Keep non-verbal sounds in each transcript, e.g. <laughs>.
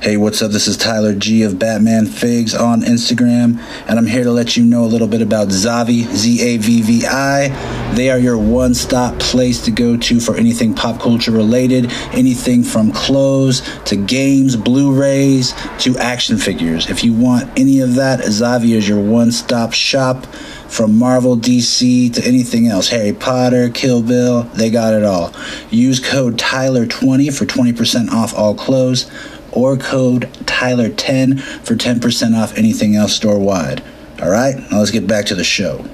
Hey, what's up? This is Tyler G of Batman Figs on Instagram, and I'm here to let you know a little bit about Zavvi, Z A V V I. They are your one stop place to go to for anything pop culture related, anything from clothes to games, Blu rays to action figures. If you want any of that, Zavvi is your one stop shop from Marvel, DC to anything else. Harry Potter, Kill Bill, they got it all. Use code Tyler20 for 20% off all clothes or code Tyler10 for 10% off anything else store wide. All right, now let's get back to the show.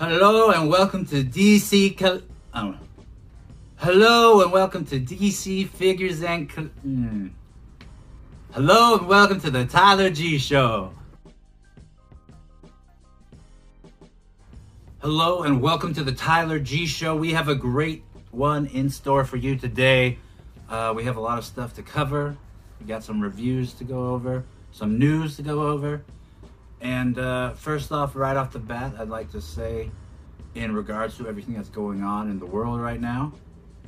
Hello and welcome to DC. Co- oh. Hello and welcome to DC Figures and. Co- mm. Hello and welcome to the Tyler G Show. Hello and welcome to the Tyler G Show. We have a great one in store for you today. Uh, we have a lot of stuff to cover. We got some reviews to go over, some news to go over. And uh, first off, right off the bat, I'd like to say, in regards to everything that's going on in the world right now,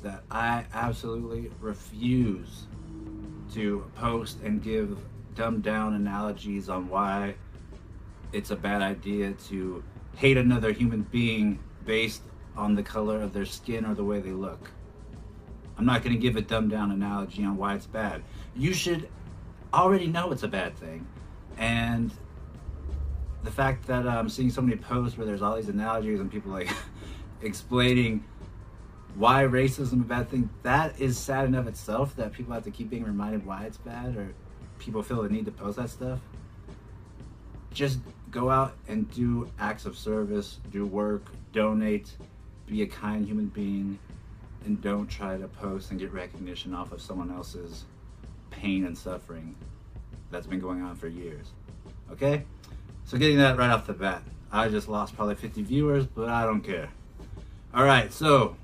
that I absolutely refuse to post and give dumbed down analogies on why it's a bad idea to hate another human being based on the color of their skin or the way they look. I'm not going to give a dumbed down analogy on why it's bad. You should already know it's a bad thing. And the fact that I'm seeing so many posts where there's all these analogies and people like <laughs> explaining why racism a bad thing, that is sad enough itself that people have to keep being reminded why it's bad or people feel the need to post that stuff. Just go out and do acts of service, do work, donate, be a kind human being, and don't try to post and get recognition off of someone else's pain and suffering that's been going on for years. Okay? So getting that right off the bat. I just lost probably 50 viewers, but I don't care. All right, so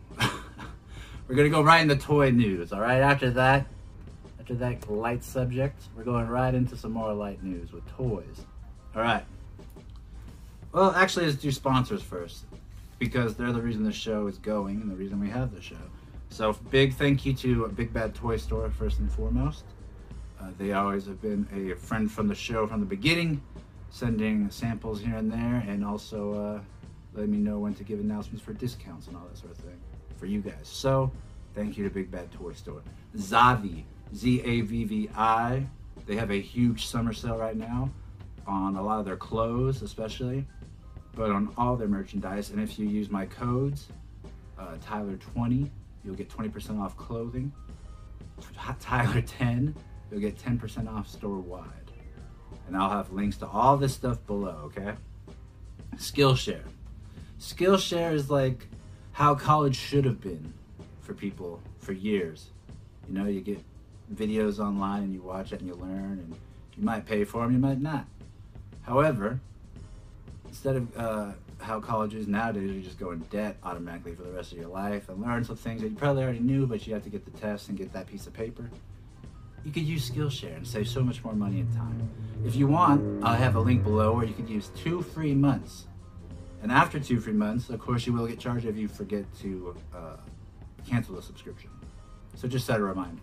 we're gonna go right into toy news. All right, after that, after that light subject, we're going right into some more light news with toys. All right. Well, actually, let's do sponsors first because they're the reason the show is going and the reason we have the show. So, big thank you to Big Bad Toy Store first and foremost. Uh, they always have been a friend from the show from the beginning sending samples here and there, and also uh, letting me know when to give announcements for discounts and all that sort of thing for you guys. So, thank you to Big Bad Toy Store. Zavvi, Z A V V I, they have a huge summer sale right now on a lot of their clothes, especially, but on all their merchandise. And if you use my codes, uh, Tyler20, you'll get 20% off clothing. Tyler10, you'll get 10% off store wide and I'll have links to all this stuff below, okay? Skillshare. Skillshare is like how college should have been for people for years. You know, you get videos online and you watch it and you learn, and you might pay for them, you might not. However, instead of uh, how college is nowadays, you just go in debt automatically for the rest of your life and learn some things that you probably already knew, but you have to get the test and get that piece of paper you could use Skillshare and save so much more money and time. If you want, I have a link below where you could use two free months. And after two free months, of course, you will get charged if you forget to uh, cancel the subscription. So just set a reminder.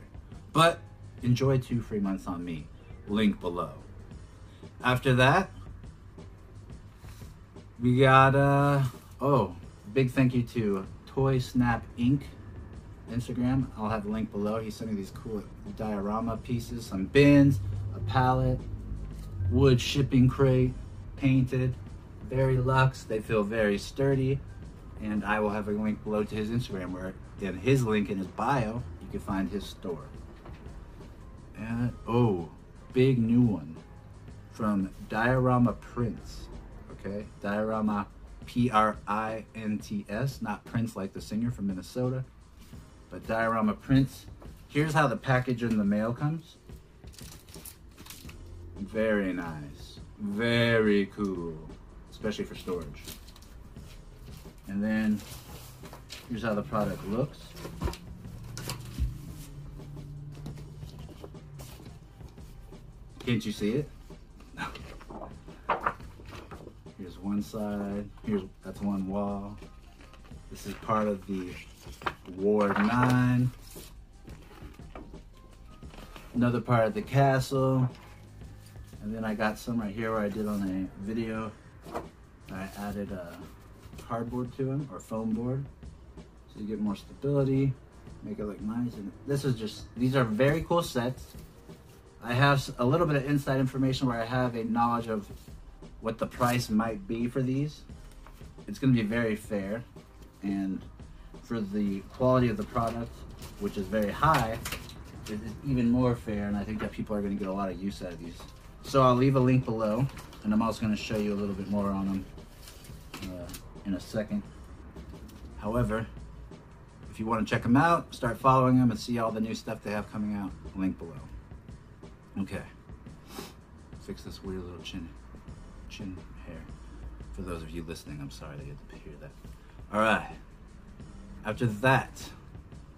But enjoy two free months on me. Link below. After that, we got, uh, oh, big thank you to Toy Snap Inc. Instagram. I'll have the link below. He's sending these cool diorama pieces, some bins, a pallet, wood shipping crate, painted, very luxe. They feel very sturdy. And I will have a link below to his Instagram where in his link in his bio, you can find his store. And oh, big new one from Diorama Prints. Okay, Diorama P R I N T S, not Prince like the singer from Minnesota but diorama prints. Here's how the package in the mail comes. Very nice. Very cool. Especially for storage. And then here's how the product looks. Can't you see it? Here's one side. Here's that's one wall. This is part of the Ward 9. Another part of the castle. And then I got some right here where I did on a video. I added a cardboard to them or foam board. So you get more stability, make it look nice. And this is just, these are very cool sets. I have a little bit of inside information where I have a knowledge of what the price might be for these. It's gonna be very fair. And for the quality of the product, which is very high, it is even more fair. And I think that people are gonna get a lot of use out of these. So I'll leave a link below, and I'm also gonna show you a little bit more on them in a second. However, if you want to check them out, start following them and see all the new stuff they have coming out, link below. Okay. Fix this weird little chin, chin hair. For those of you listening, I'm sorry that you had to hear that. All right. After that,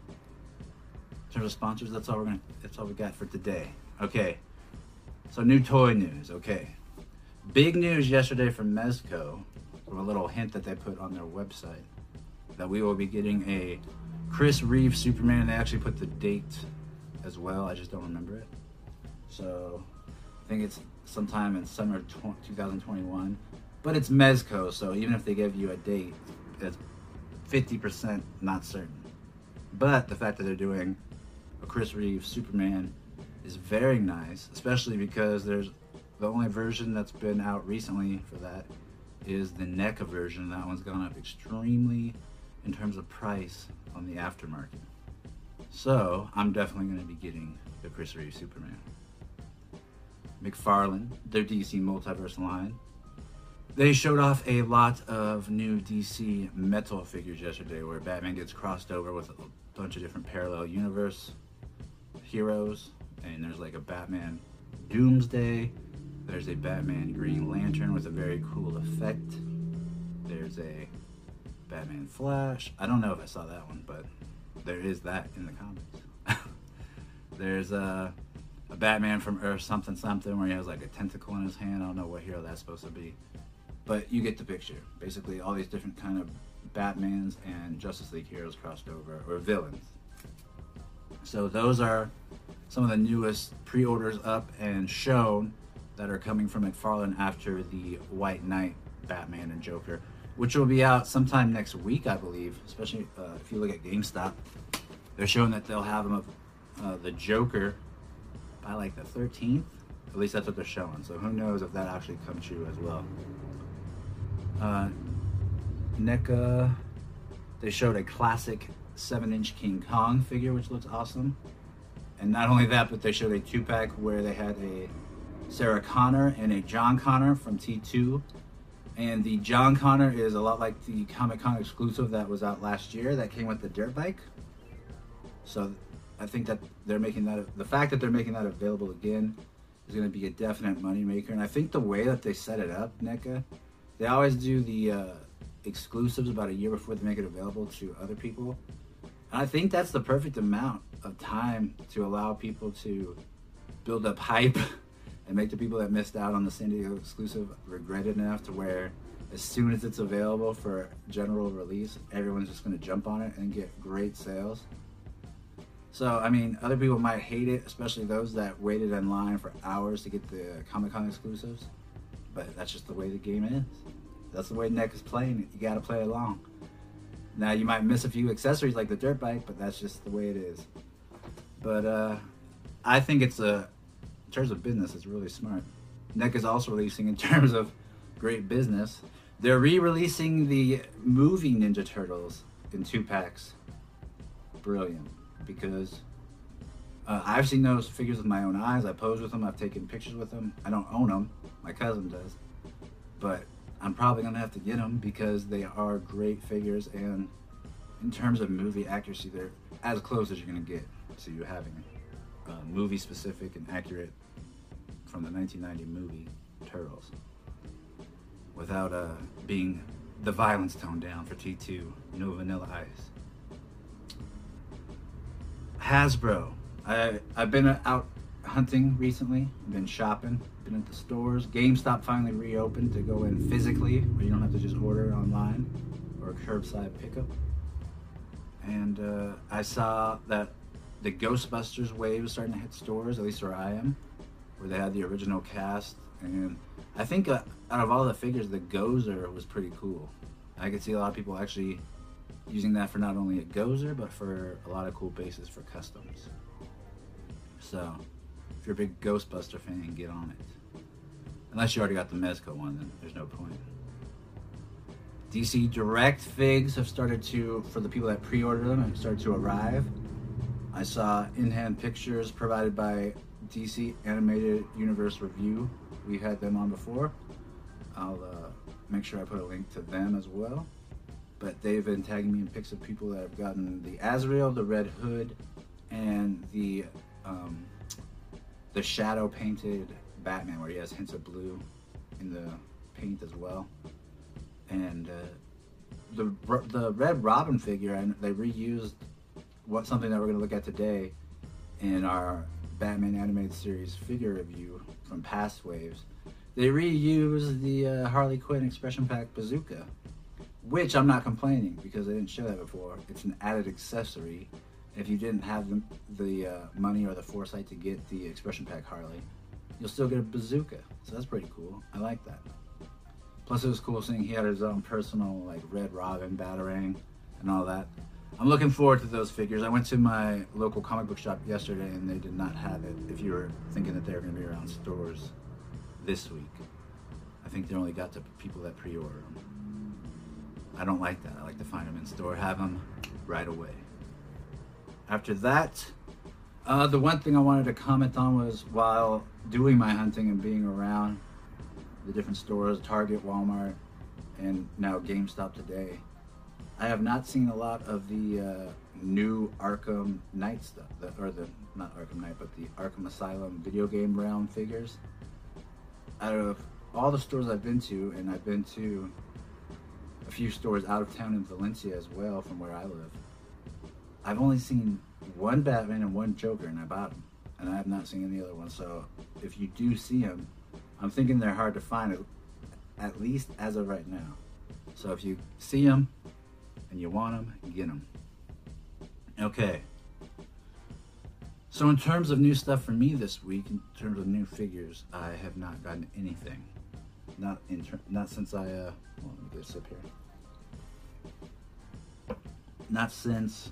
in terms of sponsors, that's all we're gonna. That's all we got for today. Okay. So new toy news. Okay. Big news yesterday from Mezco, from a little hint that they put on their website, that we will be getting a Chris Reeve Superman. They actually put the date as well. I just don't remember it. So I think it's sometime in summer 2021. But it's Mezco, so even if they give you a date, it's 50% not certain. But the fact that they're doing a Chris Reeve Superman is very nice, especially because there's the only version that's been out recently for that is the NECA version. That one's gone up extremely in terms of price on the aftermarket. So I'm definitely going to be getting the Chris Reeve Superman. McFarlane, their DC multiverse line. They showed off a lot of new DC metal figures yesterday where Batman gets crossed over with a bunch of different parallel universe heroes. And there's like a Batman Doomsday. There's a Batman Green Lantern with a very cool effect. There's a Batman Flash. I don't know if I saw that one, but there is that in the comics. <laughs> There's a, a Batman from Earth something something where he has like a tentacle in his hand. I don't know what hero that's supposed to be, but you get the picture. Basically, all these different kind of Batmans and Justice League heroes crossed over or villains. So those are some of the newest pre-orders up and shown that are coming from McFarlane after the White Knight Batman and Joker which will be out sometime next week, I believe. Especially uh, if you look at GameStop, they're showing that they'll have them of uh, the Joker by like the 13th. At least that's what they're showing. So who knows if that actually comes true as well. Uh, NECA, they showed a classic 7-inch King Kong figure, which looks awesome. And not only that, but they showed a two-pack where they had a Sarah Connor and a John Connor from T2 and the John Connor is a lot like the Comic Con exclusive that was out last year that came with the dirt bike. So I think that they're making that the fact that they're making that available again is going to be a definite moneymaker. And I think the way that they set it up, NECA, they always do the uh, exclusives about a year before they make it available to other people. And I think that's the perfect amount of time to allow people to build up hype <laughs> and make the people that missed out on the San Diego exclusive regret it enough to where as soon as it's available for general release, everyone's just to jump on it and get great sales. So, I mean, other people might hate it, especially those that waited in line for hours to get the Comic Con exclusives. But that's just the way the game is. That's the way NECA is playing You got to play along. Now, you might miss a few accessories like the dirt bike, but that's just the way it is. But uh, I think it's a in terms of business, it's really smart. NECA is also releasing in <laughs> terms of great business. They're re-releasing the movie Ninja Turtles in two packs. Brilliant, because uh, I've seen those figures with my own eyes. I pose with them. I've taken pictures with them. I don't own them. My cousin does, but I'm probably gonna have to get them because they are great figures and in terms of movie accuracy, they're as close as you're gonna get to you having uh, movie specific and accurate from the 1990 movie Turtles without uh, being the violence toned down for T2, no vanilla ice. Hasbro. I, I've been out hunting recently. Been shopping. Been at the stores. GameStop finally reopened to go in physically, where you don't have to just order online or curbside pickup. And uh, I saw that the Ghostbusters wave is starting to hit stores, at least where I am, where they had the original cast. And I think uh, out of all the figures, the Gozer was pretty cool. I could see a lot of people actually using that for not only a Gozer, but for a lot of cool bases for customs. So, if you're a big Ghostbuster fan, get on it. Unless you already got the Mezco one, then there's no point. DC Direct figs have started to, for the people that pre-order them, have started to arrive. I saw in-hand pictures provided by DC Animated Universe Review. We had them on before. I'll uh, make sure I put a link to them as well. But they've been tagging me in pics of people that have gotten the Azrael, the Red Hood, and the um, the shadow painted Batman, where he has hints of blue in the paint as well. And uh, the the Red Robin figure, and they reused what something that we're going to look at today in our Batman animated series figure review from past waves. They reused the uh, Harley Quinn expression pack bazooka, which I'm not complaining because they didn't show that before. It's an added accessory. If you didn't have the, the uh, money or the foresight to get the expression pack Harley, you'll still get a bazooka. So that's pretty cool. I like that. Plus, it was cool seeing he had his own personal like Red Robin batarang and all that. I'm looking forward to those figures. I went to my local comic book shop yesterday and they did not have it. If you were thinking that they were going to be around stores this week, I think they only got to people that pre-order them. I don't like that. I like to find them in store, have them right away. After that, uh, the one thing I wanted to comment on was while doing my hunting and being around the different stores, Target, Walmart, and now GameStop today, I have not seen a lot of the uh, new Arkham Knight stuff, the, or the not Arkham Knight, but the Arkham Asylum video game realm figures. Out of all the stores I've been to, and I've been to a few stores out of town in Valencia as well, from where I live. I've only seen one Batman and one Joker, and I bought them, and I have not seen any other ones. So if you do see them, I'm thinking they're hard to find, at least as of right now. So if you see them, and you want them, you get them. Okay. So in terms of new stuff for me this week, in terms of new figures, I have not gotten anything. Not in ter- not since I uh well, let me get a sip here. Not since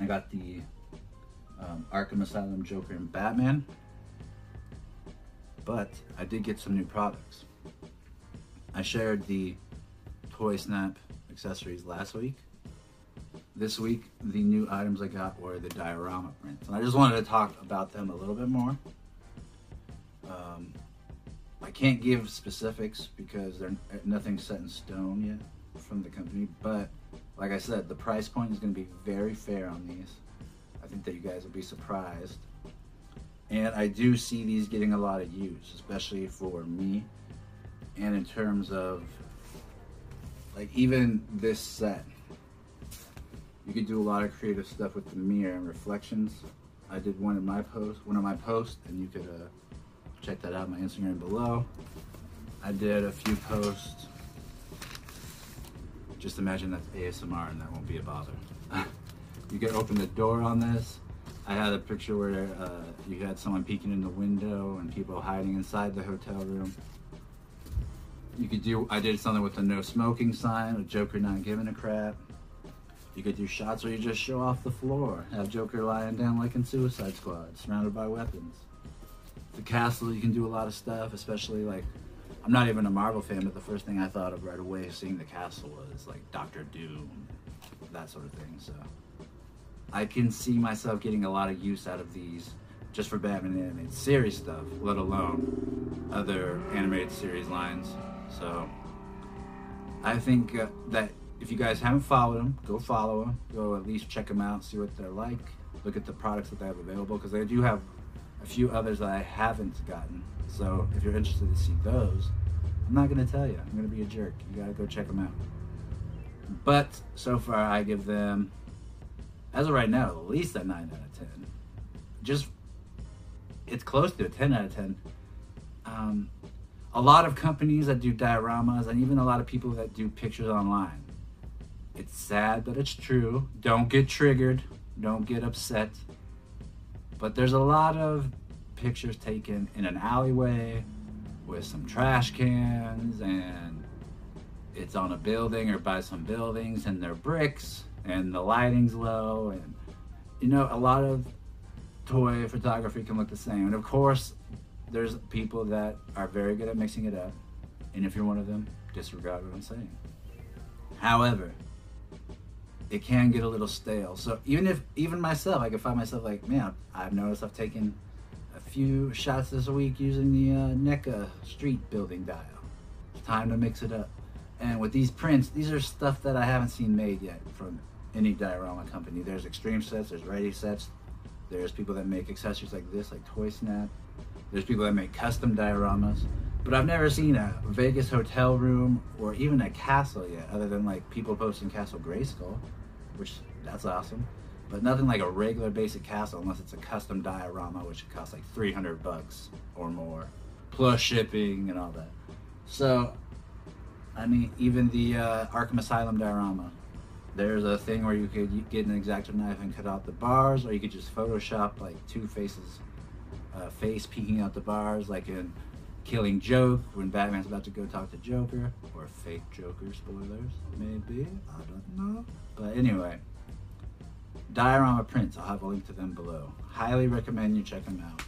I got the um, Arkham Asylum Joker and Batman. But I did get some new products. I shared the Toy Snap accessories last week. This week, the new items I got were the diorama prints. And I just wanted to talk about them a little bit more. Um, I can't give specifics because they're nothing set in stone yet from the company, but like I said, the price point is going to be very fair on these. I think that you guys will be surprised. And I do see these getting a lot of use, especially for me. And in terms of like even this set, you could do a lot of creative stuff with the mirror and reflections. I did one in my post, one of my posts, and you could uh, check that out my Instagram below. I did a few posts. Just imagine that's ASMR and that won't be a bother. <laughs> you could open the door on this. I had a picture where uh, you had someone peeking in the window and people hiding inside the hotel room you could do I did something with the no smoking sign, with Joker not giving a crap. You could do shots where you just show off the floor, have Joker lying down like in Suicide Squad, surrounded by weapons. The castle, you can do a lot of stuff, especially like I'm not even a Marvel fan, but the first thing I thought of right away seeing the castle was like Doctor Doom, that sort of thing. So I can see myself getting a lot of use out of these just for Batman animated series stuff, let alone other animated series lines. So I think uh, that if you guys haven't followed them, go follow them. Go at least check them out, see what they're like. Look at the products that they have available because they do have a few others that I haven't gotten. So if you're interested to see those, I'm not going to tell you. I'm going to be a jerk. You got to go check them out. But so far, I give them, as of right now, at least a 9 out of 10. Just it's close to a 10 out of 10. Um, a lot of companies that do dioramas and even a lot of people that do pictures online. It's sad, but it's true. Don't get triggered. Don't get upset. But there's a lot of pictures taken in an alleyway with some trash cans and it's on a building or by some buildings and they're bricks and the lighting's low and you know a lot of toy photography can look the same and of course there's people that are very good at mixing it up and if you're one of them disregard what i'm saying however it can get a little stale so even if even myself i can find myself like man i've noticed i've taken a few shots this week using the uh, NECA street building dial it's time to mix it up and with these prints, these are stuff that I haven't seen made yet from any diorama company. There's extreme sets, there's ready sets, there's people that make accessories like this, like Toy Snap. There's people that make custom dioramas. But I've never seen a Vegas hotel room or even a castle yet, other than like people posting Castle Grayskull, which that's awesome. But nothing like a regular basic castle unless it's a custom diorama, which costs like 300 bucks or more, plus shipping and all that. So I mean, even the uh, Arkham Asylum diorama. There's a thing where you could get an X-Acto knife and cut out the bars, or you could just Photoshop like two faces, uh, face peeking out the bars, like in Killing Joke when Batman's about to go talk to Joker, or fake Joker spoilers, maybe I don't know. But anyway, diorama prints. I'll have a link to them below. Highly recommend you check them out.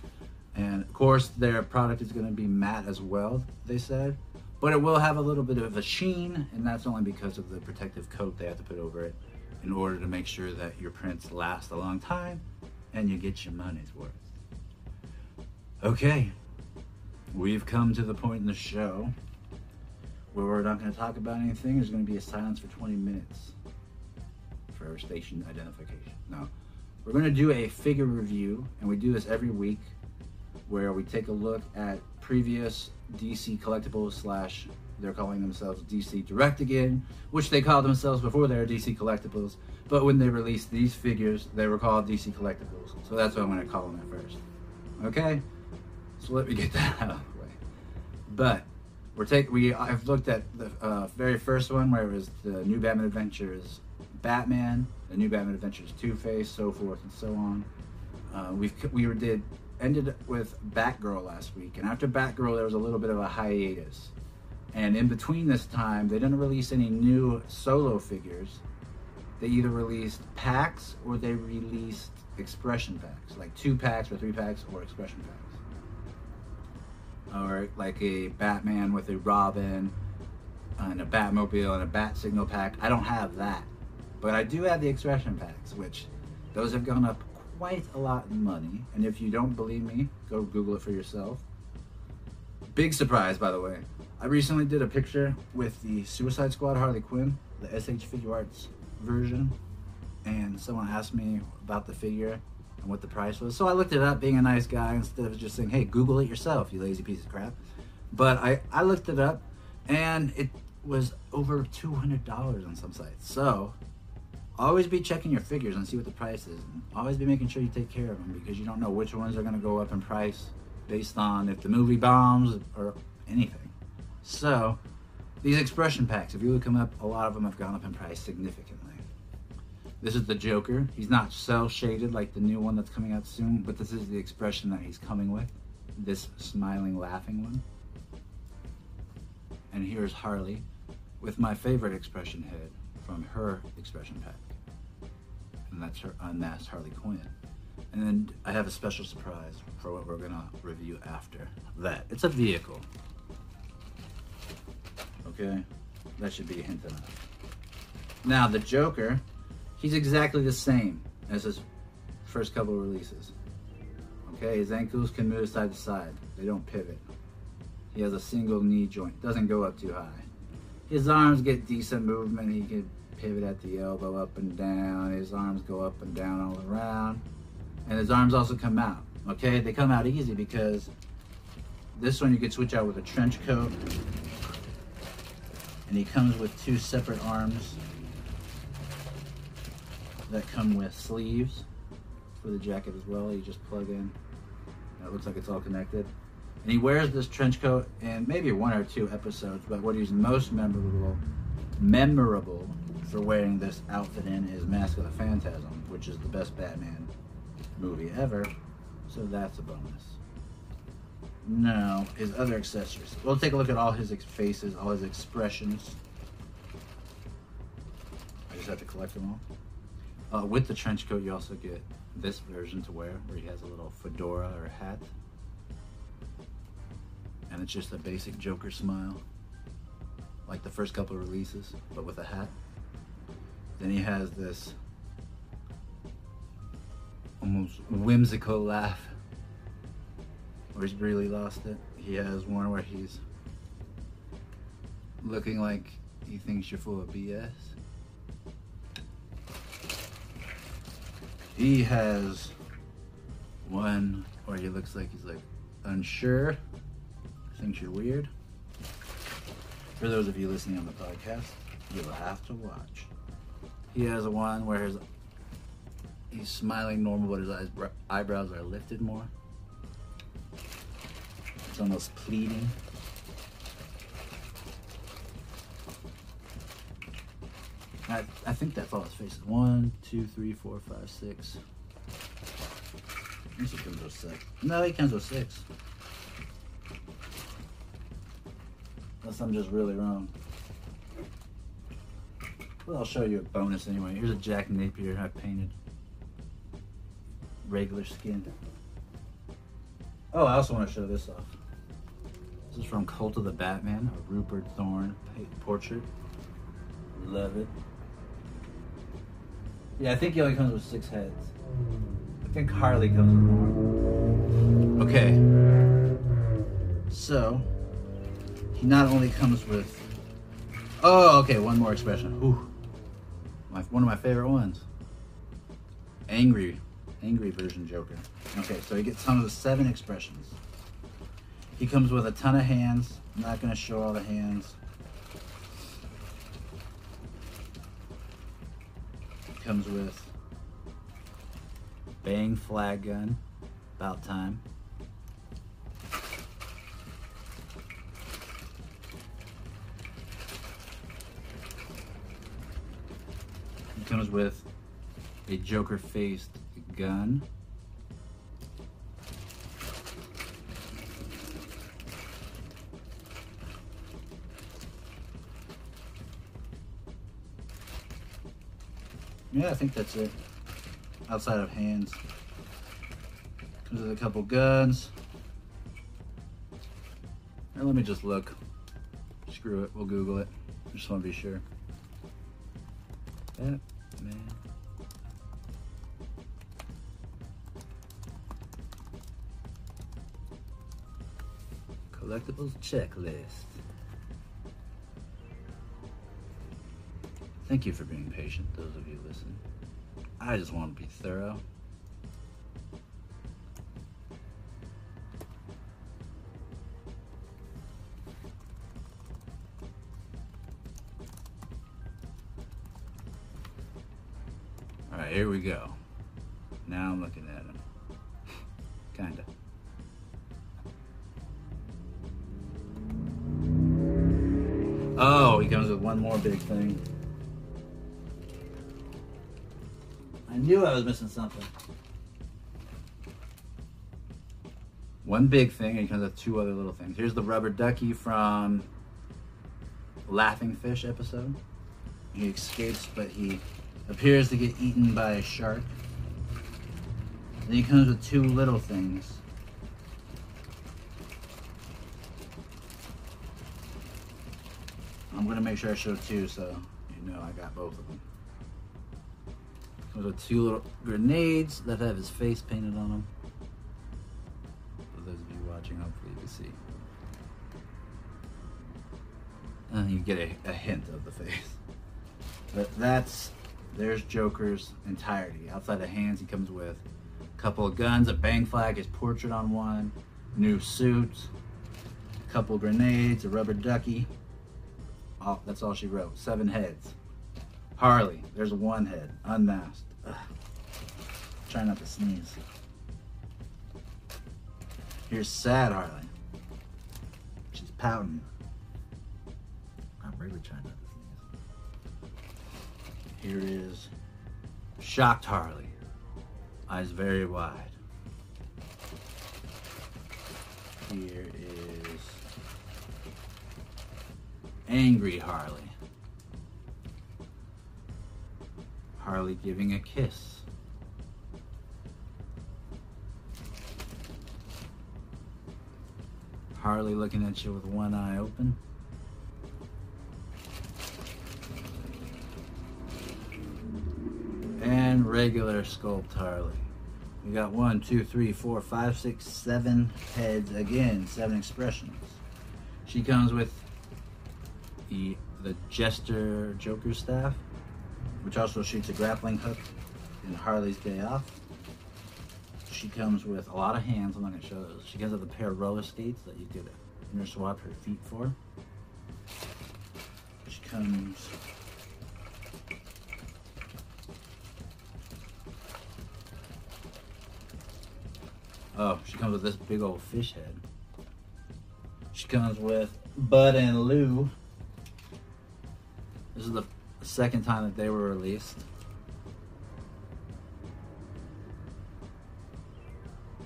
And of course, their product is going to be matte as well. They said but it will have a little bit of a sheen and that's only because of the protective coat they have to put over it in order to make sure that your prints last a long time and you get your money's worth. Okay, we've come to the point in the show where we're not going to talk about anything. There's going to be a silence for 20 minutes for station identification. Now, we're going to do a figure review, and we do this every week where we take a look at previous DC collectibles slash they're calling themselves DC Direct again, which they called themselves before they were DC Collectibles. But when they released these figures, they were called DC Collectibles. So that's what I'm going to call them at first. Okay, so let me get that out of the way. But we're taking we I've looked at the uh, very first one where it was the New Batman Adventures Batman, the New Batman Adventures Two Face, so forth and so on. Uh, we've we did ended with Batgirl last week, and after Batgirl, there was a little bit of a hiatus. And in between this time, they didn't release any new solo figures. They either released packs or they released expression packs, like two packs or three packs or expression packs. Or like a Batman with a Robin uh, and a Batmobile and a Bat Signal pack. I don't have that. But I do have the expression packs, which those have gone up quite a lot in money. And if you don't believe me, go Google it for yourself. Big surprise, by the way. I recently did a picture with the Suicide Squad Harley Quinn, the SH Figuarts version, and someone asked me about the figure and what the price was. So I looked it up, being a nice guy, instead of just saying, hey, Google it yourself, you lazy piece of crap. But I, I looked it up, and it was over $200 on some sites. So always be checking your figures and see what the price is. And always be making sure you take care of them because you don't know which ones are going to go up in price based on if the movie bombs or anything. So, these expression packs, if you look them up, a lot of them have gone up in price significantly. This is the Joker. He's not cell shaded like the new one that's coming out soon, but this is the expression that he's coming with. This smiling, laughing one. And here's Harley with my favorite expression head from her expression pack and that's her unmasked Harley Quinn. And then I have a special surprise for what we're gonna review after that. It's a vehicle. Okay, that should be a hint enough. Now the Joker, he's exactly the same as his first couple releases. Okay, his ankles can move side to side. They don't pivot. He has a single knee joint, doesn't go up too high. His arms get decent movement. He can pivot at the elbow up and down. His arms go up and down all around. And his arms also come out. Okay, they come out easy because this one you could switch out with a trench coat. And he comes with two separate arms that come with sleeves for the jacket as well. You just plug in It looks like it's all connected. And he wears this trench coat in maybe one or two episodes, but what he's most memorable memorable for wearing this outfit in is Mask of the Phantasm, which is the best Batman movie ever. So that's a bonus. Now, his other accessories. We'll take a look at all his faces, all his expressions. I just have to collect them all. Uh, with the trench coat, you also get this version to wear, where he has a little fedora or hat. And it's just a basic Joker smile, like the first couple releases, but with a hat. Then he has this almost whimsical laugh where he's really lost it. He has one where he's looking like he thinks you're full of BS. He has one where he looks like he's like unsure, thinks you're weird. For those of you listening on the podcast, you'll have to watch. He has one where his he's smiling normal, but his eyes, eyebrows are lifted more. It's almost pleading. I, I think that's all his faces. One, two, three, four, five, six. This comes with six. No, he comes with six. Unless I'm just really wrong. Well, I'll show you a bonus anyway. Here's a Jack Napier I painted. Regular skin. Oh, I also want to show this off. This is from Cult of the Batman, a Rupert Thorne portrait. Love it. Yeah, I think he only comes with six heads. Mm. I think Harley comes with more. Okay. So, he not only comes with. Oh, okay, one more expression. Ooh my, one of my favorite ones. Angry, angry version Joker. Okay, so he gets some of the seven expressions. He comes with a ton of hands. I'm not going to show all the hands. Comes with bang flag gun. About time. It comes with a Joker faced gun. Yeah, I think that's it. Outside of hands. Comes with a couple guns. let me just look. Screw it, we'll Google it. Just want to be sure. That man. Collectibles checklist. Thank you for being patient, those of you listening. I just want to be thorough. All right, here we go. Now I'm looking at him. <laughs> Kinda. Oh, he comes with one more big thing. Knew I was missing something. One big thing, and he comes with two other little things. Here's the rubber ducky from Laughing Fish episode. He escapes, but he appears to get eaten by a shark. Then he comes with two little things. I'm gonna make sure I show two so you know I got both of them. Comes with two little grenades that have his face painted on them. For those of you watching, hopefully you can see. And you get a, a hint of the face. But that's there's Joker's entirety. Outside of hands, he comes with a couple of guns, a bang flag, his portrait on one, new suit, a couple grenades, a rubber ducky. Oh, that's all she wrote. Seven heads. Harley, there's one head, unmasked. Ugh. Try not to sneeze. Here's Sad Harley. She's pouting. I'm really trying not to sneeze. Here is Shocked Harley. Eyes very wide. Here is Angry Harley. Harley giving a kiss. Harley looking at you with one eye open. And regular sculpt Harley. We got one, two, three, four, five, six, seven heads again, seven expressions. She comes with the the Jester Joker staff, which also shoots a grappling hook in Harley's Day Off. She comes with a lot of hands. I'm not gonna show those. She comes with a pair of roller skates that you could interswap her feet for. She comes. Oh, she comes with this big old fish head. She comes with Bud and Lou. This is the second time that they were released.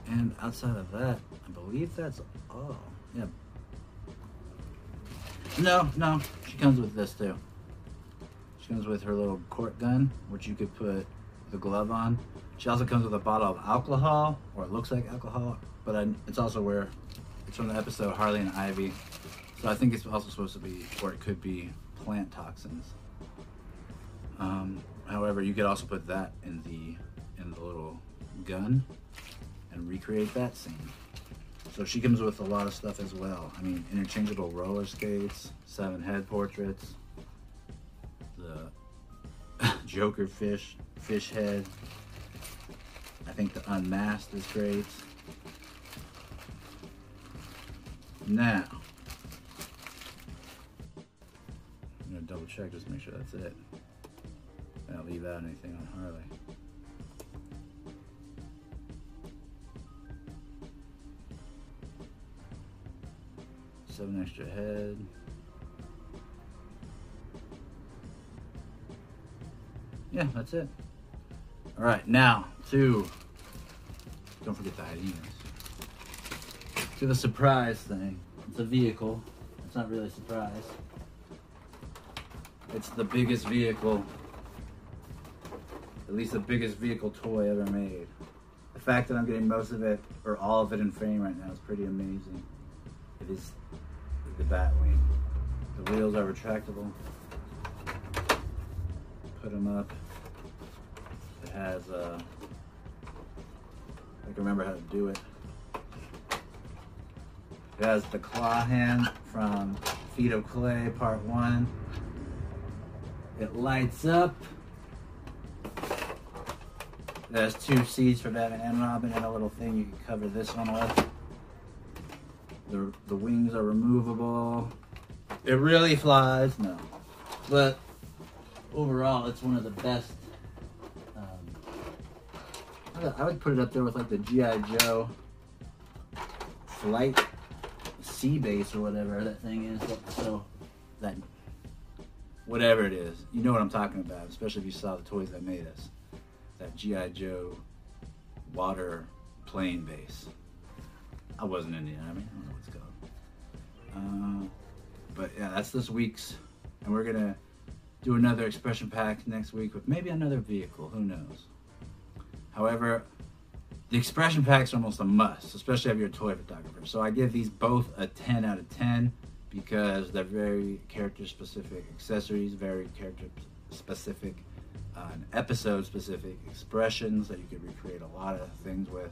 And outside of that, I believe that's all. Yeah. No, no. She comes with this too. She comes with her little court gun, which you could put the glove on. She also comes with a bottle of alcohol, or it looks like alcohol, but I, it's also where it's from the episode Harley and Ivy. So I think it's also supposed to be, or it could be plant toxins. Um, however, you could also put that in the in the little gun and recreate that scene. So she comes with a lot of stuff as well. I mean, interchangeable roller skates, seven head portraits, the <laughs> Joker fish, fish head. I think the unmasked is great. Now, I'm gonna double check just to make sure that's it. I don't leave out anything on Harley. Seven extra head. Yeah, that's it. All right, now to, don't forget the hyenas. To the surprise thing. It's a vehicle. It's not really a surprise. It's the biggest vehicle, at least the biggest vehicle toy ever made. The fact that I'm getting most of it, or all of it in frame right now is pretty amazing. It is the Batwing. The wheels are retractable. Put them up. It has, uh, I can remember how to do it. It has the claw hand from Feet of Clay Part 1. It lights up. Has two seats for Batman and Robin and a little thing you can cover this one with. The, the wings are removable. It really flies, no. But overall, it's one of the best. Um, I would put it up there with like the G.I. Joe flight sea base or whatever that thing is. So that whatever it is, you know what I'm talking about. Especially if you saw the toys that made us. That G.I. Joe water plane base. I wasn't in the army. I don't know what it's called. Uh, but yeah, that's this week's, and we're gonna do another expression pack next week with maybe another vehicle. Who knows? However, the expression packs are almost a must, especially if you're a toy photographer. So I give these both a 10 out of 10 because they're very character specific accessories, very character specific, uh, episode specific expressions that you could recreate a lot of things with.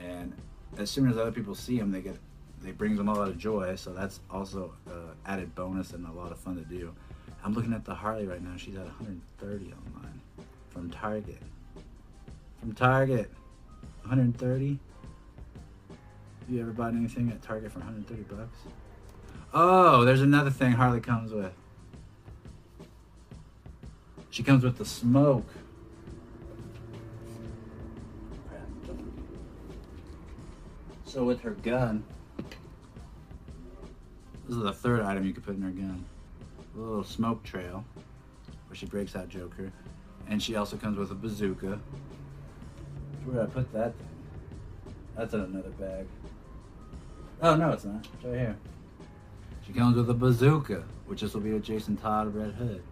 And as soon as other people see them, they get they brings them a lot of joy. So that's also uh, added bonus and a lot of fun to do. I'm looking at the Harley right now. She's at 130 online from Target. From Target. 130. You ever bought anything at Target for 130 bucks? Oh, there's another thing Harley comes with. She comes with the smoke. So with her gun, this is the third item you could put in her gun. A little smoke trail, where she breaks out Joker. And she also comes with a bazooka. Where did I put that thing? That's in another bag. Oh no, it's not. It's right here. She comes with a bazooka, which this will be a Jason Todd Red Hood.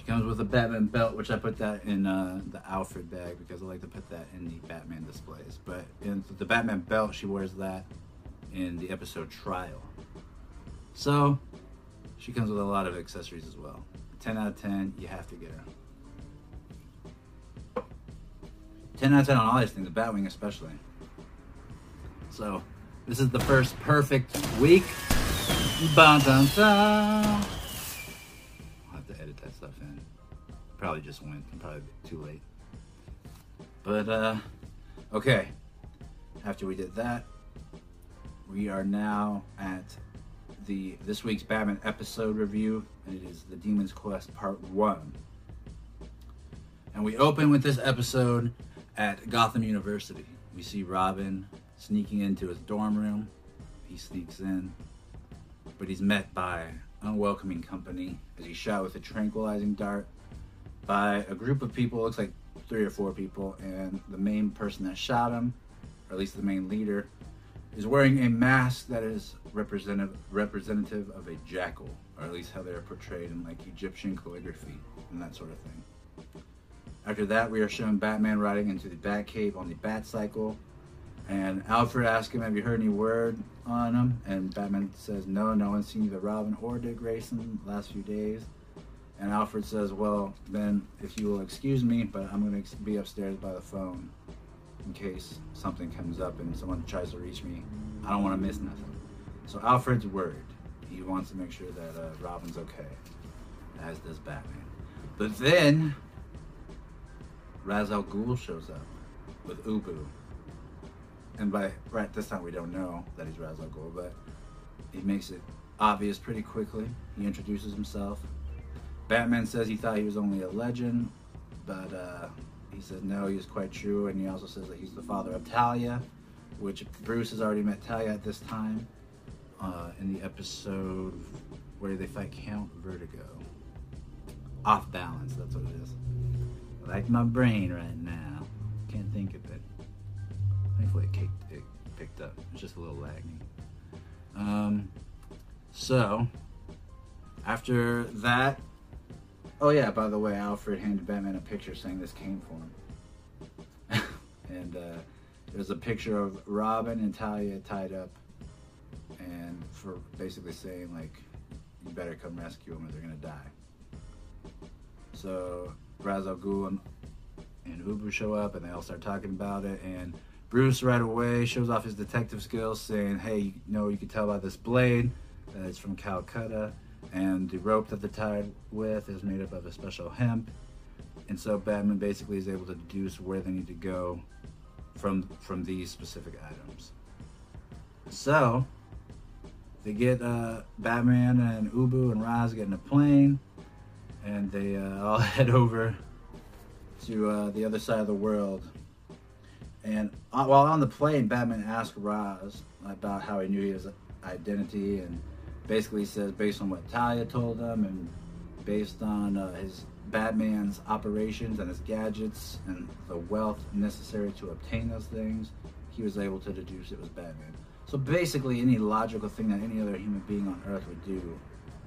She comes with a Batman belt, which I put that in uh, the Alfred bag because I like to put that in the Batman displays. But in the Batman belt, she wears that in the episode Trial. So she comes with a lot of accessories as well. 10 out of 10, you have to get her. 10 out of 10 on all these things, the Batwing especially. So, this is the first perfect week. Bum, stuff in. Probably just went, probably too late. But, uh, okay. After we did that, we are now at the this week's Batman episode review, and it is the Demon's Quest Part One. And we open with this episode at Gotham University. We see Robin sneaking into his dorm room. He sneaks in, but he's met by unwelcoming company as he's shot with a tranquilizing dart by a group of people. Looks like three or four people, and the main person that shot him, or at least the main leader, is wearing a mask that is representative representative of a jackal, or at least how they're portrayed in like Egyptian calligraphy and that sort of thing. After that, we are shown Batman riding into the Batcave on the Bat Cycle, and Alfred asks him, "Have you heard any word on him?" And Batman says, "No, no one's seen either Robin or Dick Grayson the last few days." And Alfred says, "Well, then, if you will excuse me, but I'm going to be upstairs by the phone." in case something comes up and someone tries to reach me. I don't want to miss nothing. So Alfred's worried. He wants to make sure that uh, Robin's okay, as does Batman. But then Ra's al Ghul shows up with Ubu, and by right this time we don't know that he's Ra's al Ghul, but he makes it obvious pretty quickly. He introduces himself. Batman says he thought he was only a legend, but uh, he says no, he's quite true, and he also says that he's the father of Talia, which Bruce has already met Talia at this time uh, in the episode where they fight Count Vertigo. Off balance, that's what it is. Like my brain right now, can't think of it. Thankfully, it, kicked, it picked up. It's just a little lagging. Um, so after that, Oh yeah, by the way, Alfred handed Batman a picture saying this came for him. <laughs> and uh, there's a picture of Robin and Talia tied up, and for basically saying like, you better come rescue them or they're gonna die. So Ra's al Ghul and, and Ubu show up, and they all start talking about it, and Bruce right away shows off his detective skills, saying, "Hey, you know, you can tell by this blade that it's from Calcutta." and the rope that they're tied with is made up of a special hemp. And so Batman basically is able to deduce where they need to go from from these specific items. So they get uh, Batman and Ubu and Ra's get in a plane, and they uh, <laughs> all head over to uh, the other side of the world. And uh, while on the plane, Batman asks Ra's about how he knew his identity and basically says based on what Talia told him and based on uh, his Batman's operations and his gadgets and the wealth necessary to obtain those things, he was able to deduce it was Batman. So basically, any logical thing that any other human being on Earth would do,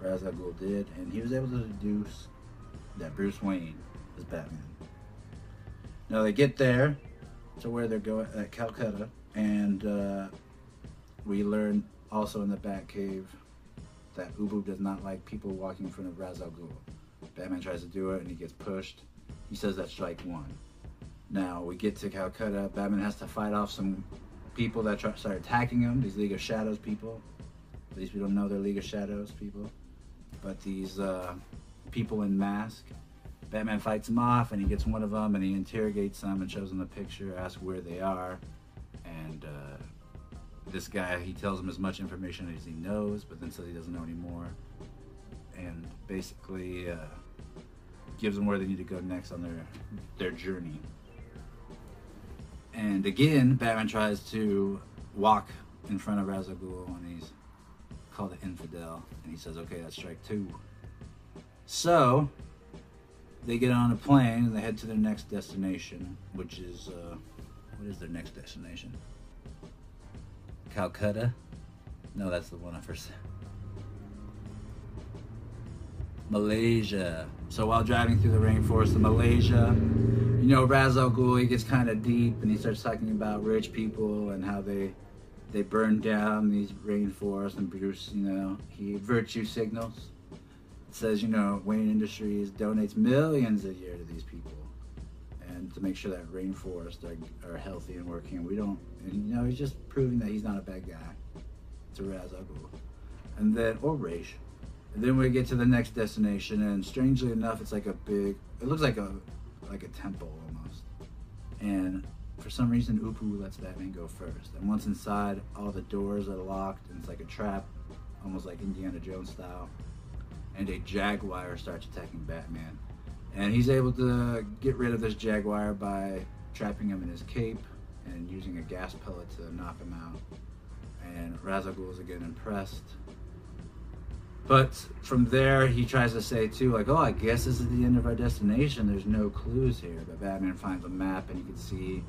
Ra's al did, and he was able to deduce that Bruce Wayne is Batman. Now they get there to where they're going at Calcutta, and uh, we learn also in the Batcave that Ubu does not like people walking in front of Ra's al Ghul. Batman tries to do it and he gets pushed. He says that's strike one. Now we get to Calcutta. Batman has to fight off some people that try, start attacking him. These League of Shadows people. At least we don't know they're League of Shadows people. But these uh, people in mask. Batman fights them off and he gets one of them and he interrogates them and shows them the picture, asks where they are, and uh, this guy, he tells him as much information as he knows, but then says he doesn't know anymore. And basically uh, gives them where they need to go next on their their journey. And again, Batman tries to walk in front of Ra's and he's called an infidel. And he says, okay, that's strike two. So they get on a plane and they head to their next destination, which is, uh, what is their next destination? Calcutta? No, that's the one I first said. Malaysia. So while driving through the rainforest of Malaysia, you know, Ra's al Ghul, he gets kind of deep and he starts talking about rich people and how they they burn down these rainforests and produce, you know, he virtue signals. It says, you know, Wayne Industries donates millions a year to these people and to make sure that rainforests are, are healthy and working. We don't, and, you know, he's just proving that he's not a bad guy to Ra's al Ghul. And then, or Raish. And then we get to the next destination, and strangely enough, it's like a big. It looks like a like a temple almost. And for some reason, Ubu lets Batman go first. And once inside, all the doors are locked, and it's like a trap, almost like Indiana Jones style. And a jaguar starts attacking Batman, and he's able to get rid of this jaguar by trapping him in his cape and using a gas pellet to knock him out. And Ghul is again impressed but from there, he tries to say too, like, "Oh, I guess this is the end of our destination. There's no clues here." But Batman finds a map, and you can see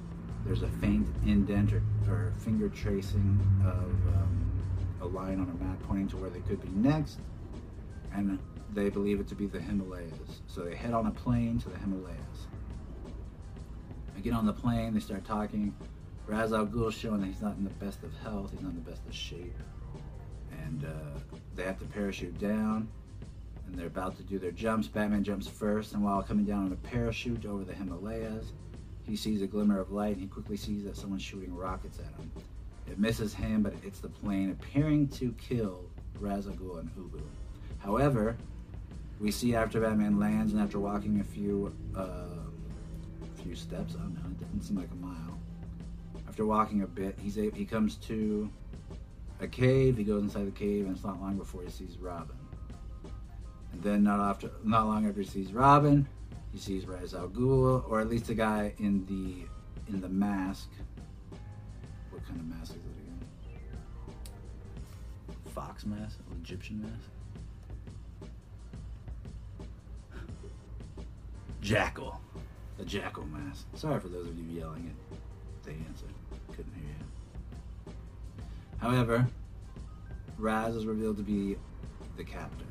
there's a faint indent or, or finger tracing of um, a line on a map pointing to where they could be next, and they believe it to be the Himalayas. So they head on a plane to the Himalayas. They get on the plane. They start talking. Ra's al showing that he's not in the best of health. He's not in the best of shape and uh, they have to parachute down and they're about to do their jumps. Batman jumps first, and while coming down on a parachute over the Himalayas, he sees a glimmer of light and he quickly sees that someone's shooting rockets at him. It misses him, but it hits the plane, appearing to kill Ghul and Ubu. However, we see after Batman lands and after walking a few uh, a few steps, I don't know, it doesn't seem like a mile. After walking a bit, he's a, he comes to a cave. He goes inside the cave, and it's not long before he sees Robin. And then not after, not long after he sees Robin, he sees Ra's al Ghul, or at least the guy in the in the mask. What kind of mask is it again? Fox mask, Egyptian mask. Jackal, A jackal mask. Sorry for those of you yelling at the answer. Couldn't hear you. However, Ra's is revealed to be the captor.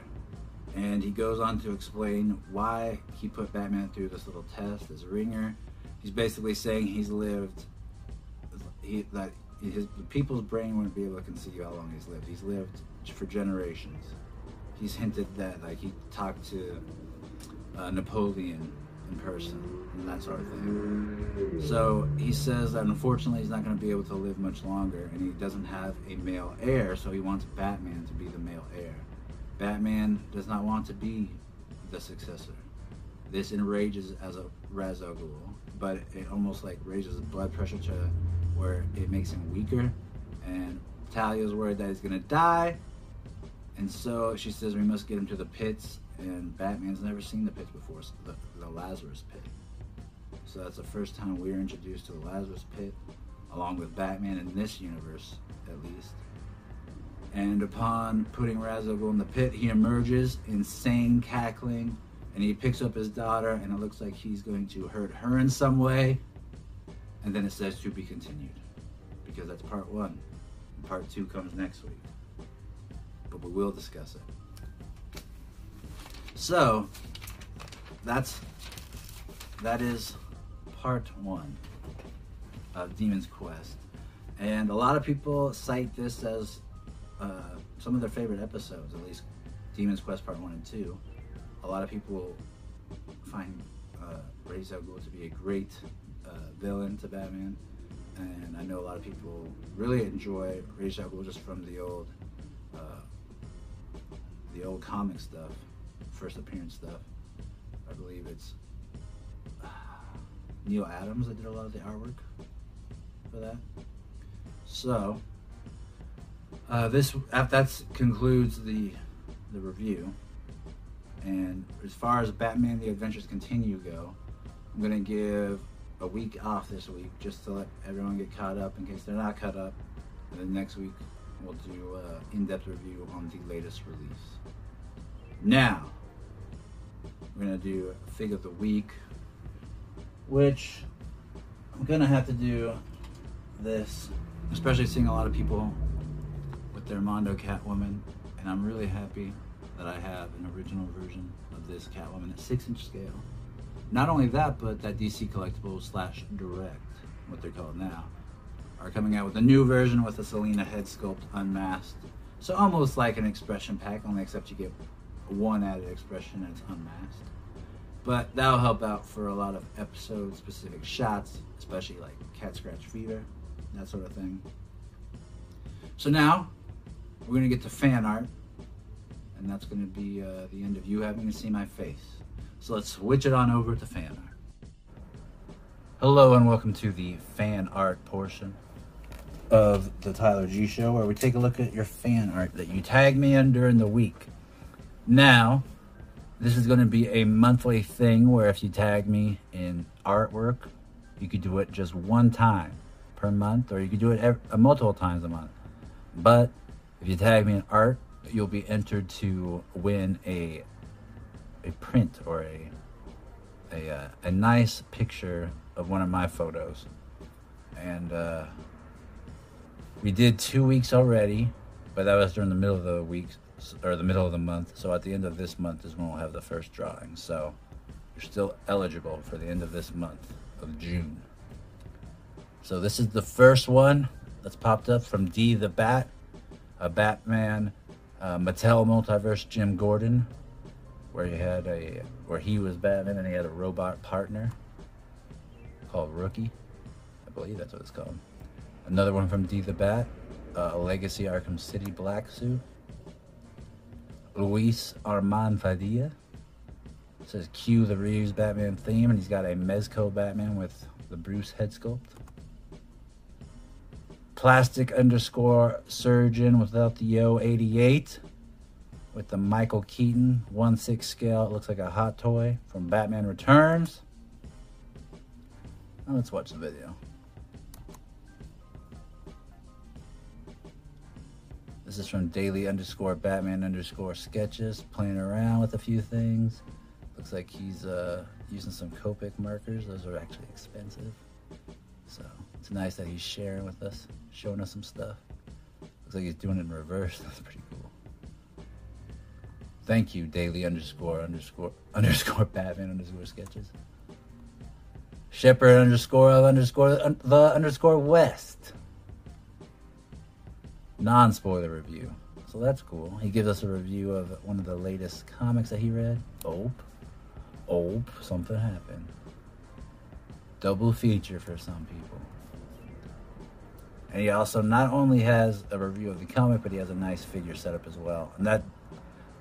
And he goes on to explain why he put Batman through this little test, this ringer. He's basically saying he's lived, he, that his, the people's brain wouldn't be able to conceive how long he's lived. He's lived for generations. He's hinted that, like, he talked to uh, Napoleon in person and that sort of thing. So he says that unfortunately he's not going to be able to live much longer and he doesn't have a male heir, so he wants Batman to be the male heir. Batman does not want to be the successor. This enrages Ra's al Ghul, but it almost like raises blood pressure to where it makes him weaker. And Talia's worried that he's gonna die, and so she says we must get him to the pits and Batman's never seen the pits before, so the, the Lazarus pit. So that's the first time we are introduced to the Lazarus pit, along with Batman in this universe, at least. And upon putting Ra's in the pit, he emerges, insane, cackling, and he picks up his daughter, and it looks like he's going to hurt her in some way. And then it says to be continued, because that's part one. Part two comes next week, but we will discuss it. So that's that is part one of Demon's Quest, and a lot of people cite this as uh, some of their favorite episodes, at least Demon's Quest Part One and Two. A lot of people find uh, Ra's al Ghul to be a great uh, villain to Batman, and I know a lot of people really enjoy Ra's al Ghul just from the old, uh, the old comic stuff first appearance stuff. I believe it's <sighs> uh, Neal Adams that did a lot of the artwork for that. So uh, this that concludes the the review. And as far as Batman: The Adventures Continue go, I'm gonna give a week off this week just to let everyone get caught up in case they're not caught up. And then next week, we'll do uh, in-depth review on the latest release. Now, we're gonna do Fig of the Week, which I'm gonna have to do this, especially seeing a lot of people with their Mondo Catwoman, and I'm really happy that I have an original version of this Catwoman at six inch scale. Not only that, but that DC Collectible slash Direct, what they're called now, are coming out with a new version with a Selina head sculpt unmasked. So almost like an expression pack, only except you get one added expression that's unmasked. But that'll help out for a lot of episode specific shots, especially like cat scratch fever, that sort of thing. So now we're gonna get to fan art, and that's gonna be uh, the end of you having to see my face. So let's switch it on over to fan art. Hello and welcome to the fan art portion of the Tyler G Show, where we take a look at your fan art that you tag me in during the week. Now, this is going to be a monthly thing where if you tag me in artwork, you could do it just one time per month, or you could do it every, uh, multiple times a month. But if you tag me in art, you'll be entered to win a a print or a a, uh, a nice picture of one of my photos. And uh, we did two weeks already, but that was during the middle of the week or the middle of the month. So at the end of this month is when we'll have the first drawing. So you're still eligible for the end of this month of June. So this is the first one that's popped up from D the Bat, a Batman uh, Mattel Multiverse Jim Gordon, where he had a where he was Batman and he had a robot partner called Rookie. I believe that's what it's called. Another one from D the Bat, uh, a Legacy Arkham City black suit. Luis Armand Padilla. It says cue the Reeves Batman theme, and he's got a Mezco Batman with the Bruce head sculpt. Plastic underscore surgeon without the yo 88 with the Michael Keaton 1 6 scale. It looks like a hot toy from Batman Returns. Now let's watch the video. This is from daily underscore Batman underscore sketches, playing around with a few things. Looks like he's uh, using some Copic markers. Those are actually expensive. So it's nice that he's sharing with us, showing us some stuff. Looks like he's doing it in reverse. <laughs> That's pretty cool. Thank you, daily underscore underscore <laughs> underscore Batman underscore sketches. Shepherd underscore of underscore the underscore West non spoiler review. So that's cool. He gives us a review of one of the latest comics that he read. Oh, oh, something happened. Double feature for some people. And he also not only has a review of the comic, but he has a nice figure setup as well. And that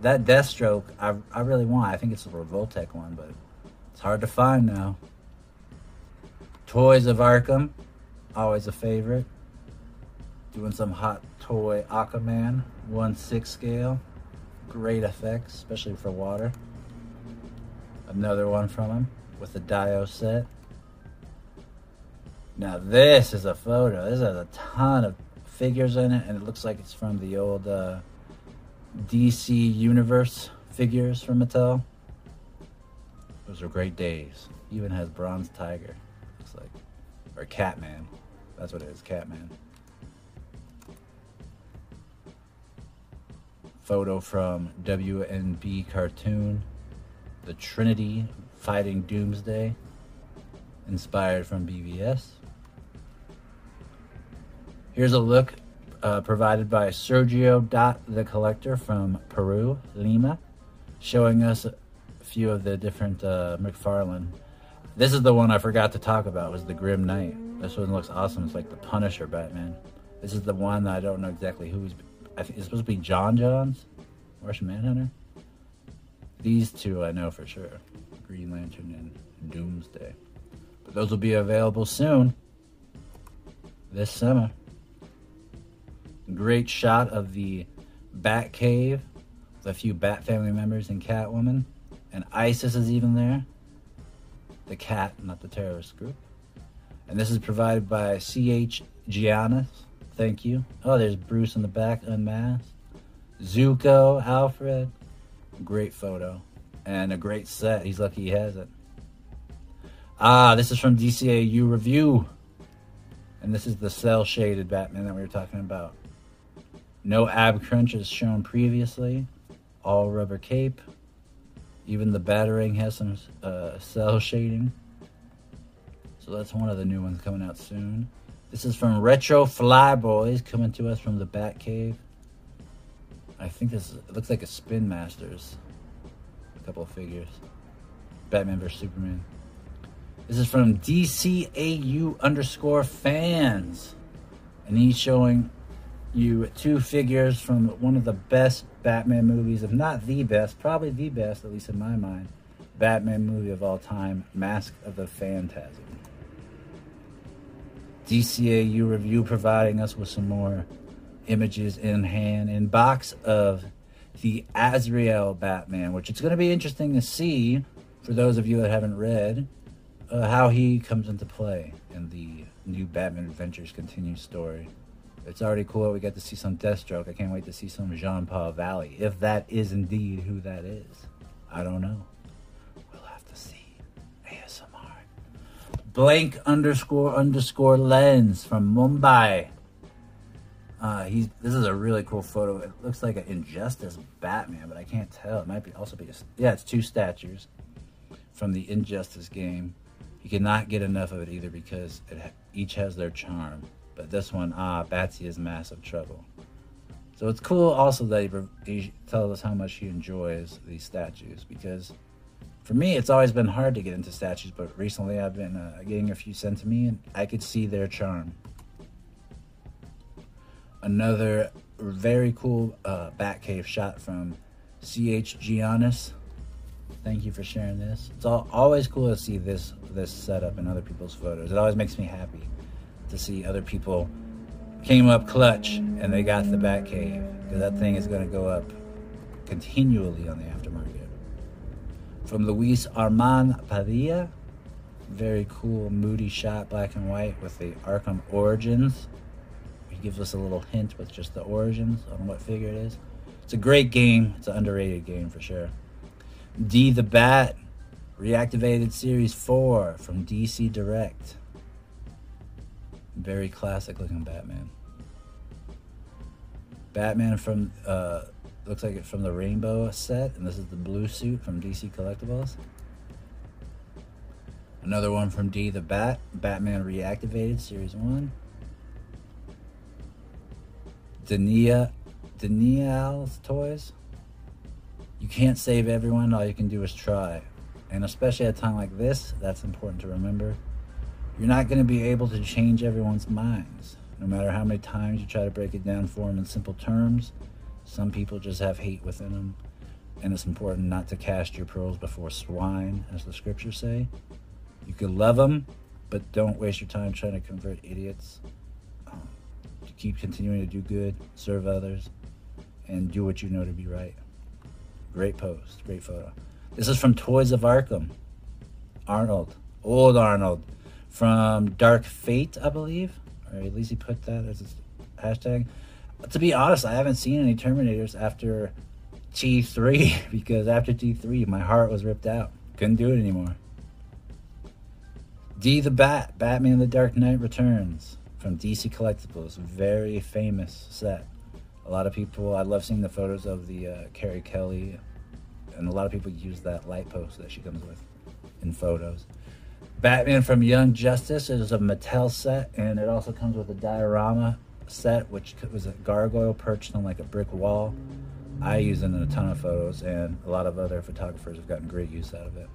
that Deathstroke, I, I really want. I think it's a Revoltech one, but it's hard to find now. Toys of Arkham, always a favorite. Doing some hot toy Aquaman, 1 6 scale. Great effects, especially for water. Another one from him with the Dio set. Now this is a photo. This has a ton of figures in it, and it looks like it's from the old uh, DC Universe figures from Mattel. Those are great days. Even has Bronze Tiger. Looks like, or Catman. That's what it is, Catman. Photo from WNB Cartoon, The Trinity Fighting Doomsday, inspired from BVS. Here's a look uh, provided by Sergio Dot the Collector from Peru, Lima, showing us a few of the different uh, McFarlane. This is the one I forgot to talk about was the Grim Knight. This one looks awesome. It's like the Punisher Batman. This is the one I don't know exactly who he's I think it's supposed to be J'onn J'onzz, Martian Manhunter. These two I know for sure Green Lantern and Doomsday. But those will be available soon this summer. Great shot of the Bat Cave with a few Bat family members and Catwoman. And Isis is even there. The cat, not the terrorist group. And this is provided by C.H. Giannis Thank you. Oh, there's Bruce in the back, unmasked. Zuko, Alfred. Great photo. And a great set. He's lucky he has it. Ah, this is from DCAU Review. And this is the cel shaded Batman that we were talking about. No ab crunches shown previously. All rubber cape. Even the Batarang has some uh, cel shading. So that's one of the new ones coming out soon. This is from Retro Flyboys coming to us from the Batcave. I think this it looks like a Spin Masters. A couple of figures. Batman vs Superman. This is from DCAU underscore fans. And he's showing you two figures from one of the best Batman movies, if not the best, probably the best, at least in my mind, Batman movie of all time, Mask of the Phantasm. DCAU review providing us with some more images in hand in box of the Azrael Batman, which it's going to be interesting to see for those of you that haven't read uh, how he comes into play in the new Batman Adventures continued story. It's already cool we get to see some Deathstroke. I can't wait to see some Jean Paul Valley. If that is indeed who that is, I don't know. Blank underscore underscore lens from Mumbai. Uh, he's this is a really cool photo. It looks like an Injustice Batman, but I can't tell. It might be also be a, yeah, it's two statues from the Injustice game. You cannot get enough of it either because it each has their charm. But this one, ah, Batsy is massive trouble. So it's cool also that he, he tells us how much he enjoys these statues because for me, it's always been hard to get into statues, but recently I've been uh, getting a few sent to me and I could see their charm. Another very cool uh, Batcave shot from CH Giannis. Thank you for sharing this. It's all, always cool to see this this setup in other people's photos. It always makes me happy to see other people came up clutch and they got the Batcave because that thing is going to go up continually on the aftermarket. From Luis Armand Padilla, very cool, moody shot, black and white with the Arkham Origins. He gives us a little hint with just the origins on what figure it is. It's a great game. It's an underrated game for sure. D the Bat, reactivated Series 4 from DC Direct. Very classic looking Batman. Batman from uh, looks like it's from the Rainbow set, and this is the blue suit from DC Collectibles. Another one from D the Bat, Batman Reactivated Series 1. Dania Daniel's toys. You can't save everyone, all you can do is try. And especially at a time like this, that's important to remember. You're not going to be able to change everyone's minds. No matter how many times you try to break it down for them in simple terms, some people just have hate within them. And it's important not to cast your pearls before swine, as the scriptures say. You can love them, but don't waste your time trying to convert idiots. Um, keep continuing to do good, serve others, and do what you know to be right. Great post, great photo. This is from Toys of Arkham. Arnold, old Arnold from Dark Fate, I believe, or at least he put that as his hashtag. To be honest, I haven't seen any Terminators after T3 <laughs> because after T3, my heart was ripped out. Couldn't do it anymore. D the Bat, Batman the Dark Knight Returns from DC Collectibles. Very famous set. A lot of people, I love seeing the photos of the uh, Carrie Kelly, and a lot of people use that light post that she comes with in photos. Batman from Young Justice is a Mattel set, and it also comes with a diorama set, which was a gargoyle perched on like a brick wall. I use it in a ton of photos, and a lot of other photographers have gotten great use out of it.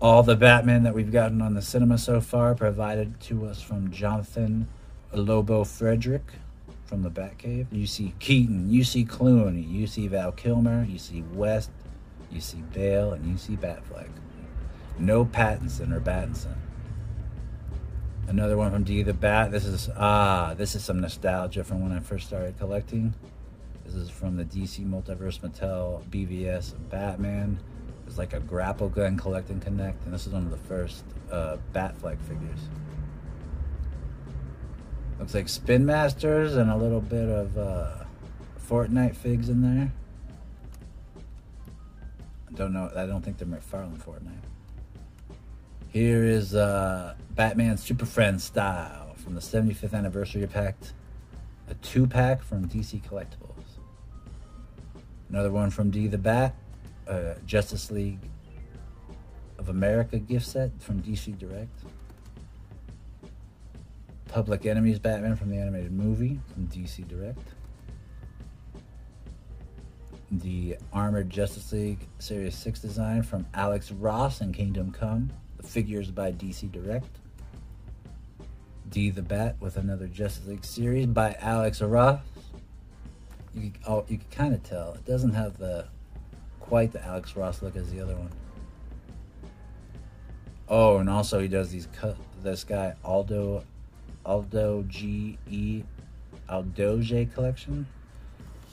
All the Batman that we've gotten on the cinema so far provided to us from Jonathan Lobo Frederick from the Batcave. You see Keaton, you see Clooney, you see Val Kilmer, you see West, you see Bale, and you see Batfleck. No Pattinson or Battinson. Another one from D the Bat. This is ah, this is some nostalgia from when I first started collecting. This is from the DC Multiverse Mattel BVS Batman. It's like a grapple gun collecting connect, and this is one of the first uh, Batfleck figures. Looks like Spin Masters and a little bit of uh, Fortnite figs in there. I don't know. I don't think they're McFarlane Fortnite. Here is uh, Batman Super Friends style from the 75th anniversary pack. A two pack from DC Collectibles. Another one from D the Bat, uh, Justice League of America gift set from DC Direct. Public Enemies Batman from the animated movie from DC Direct. The Armored Justice League Series 6 design from Alex Ross and Kingdom Come. Figures by DC Direct. D the Bat with another Justice League series by Alex Ross you oh you can kind of tell it doesn't have the quite the Alex Ross look as the other one. Oh, and also he does these cut. This guy Aldo, Aldo G E, Aldoge collection.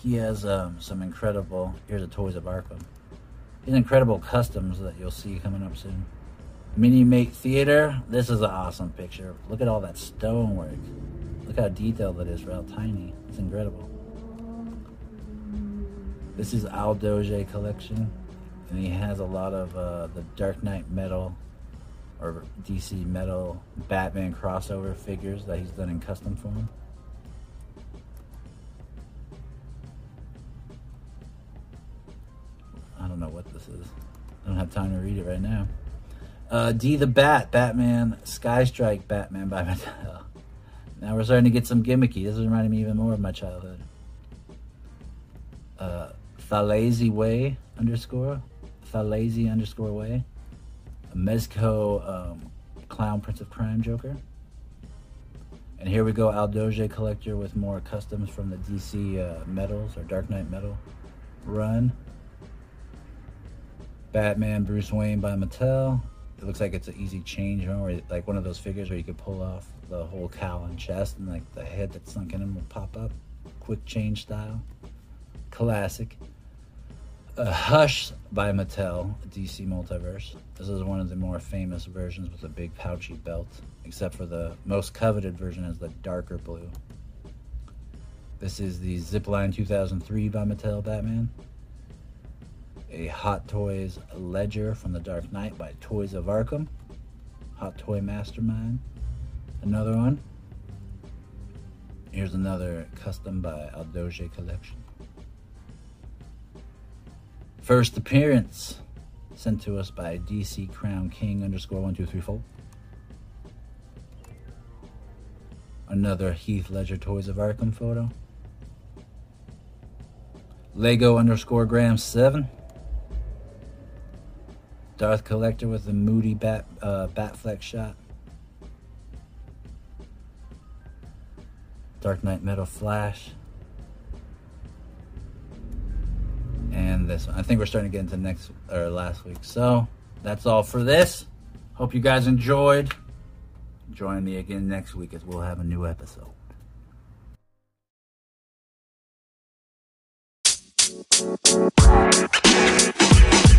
He has um, some incredible. Here's a Toys of Arkham. These incredible customs that you'll see coming up soon. Mini Mate Theater. This is an awesome picture. Look at all that stonework. Look how detailed it is how tiny. It's incredible. This is Al Doge collection, and he has a lot of uh, the Dark Knight metal or DC metal Batman crossover figures that he's done in custom form. I don't know what this is. I don't have time to read it right now. Uh, D the Bat, Batman, Sky Strike, Batman <laughs> by Mattel. Now we're starting to get some gimmicky. This is reminding me even more of my childhood. Uh, Thalazy Way underscore, Thalazy underscore Way, Mezco um, Clown Prince of Crime Joker. And here we go, Aldoge Collector with more customs from the DC uh, Metals or Dark Knight Metal run. Batman Bruce Wayne by Mattel. It looks like it's an easy change, know, where, like one of those figures where you could pull off the whole cowl and chest and like the head that's sunk in will pop up. Quick change style. Classic. Uh, Hush by Mattel, DC Multiverse. This is one of the more famous versions with a big pouchy belt, except for the most coveted version is the darker blue. This is the Zipline 2003 by Mattel Batman. A Hot Toys Ledger from the Dark Knight by Toys of Arkham. Hot Toy Mastermind. Another one. Here's another custom by Aldoje Collection. First appearance sent to us by DC Crown King underscore one two three four. Another Heath Ledger Toys of Arkham photo. Lego underscore Graham seven. Darth Collector with the moody bat uh, shot. Dark Knight Metal Flash. and this one. I think we're starting to get into next or last week. So that's all for this. Hope you guys enjoyed. Join me again next week as we'll have a new episode. You know, man.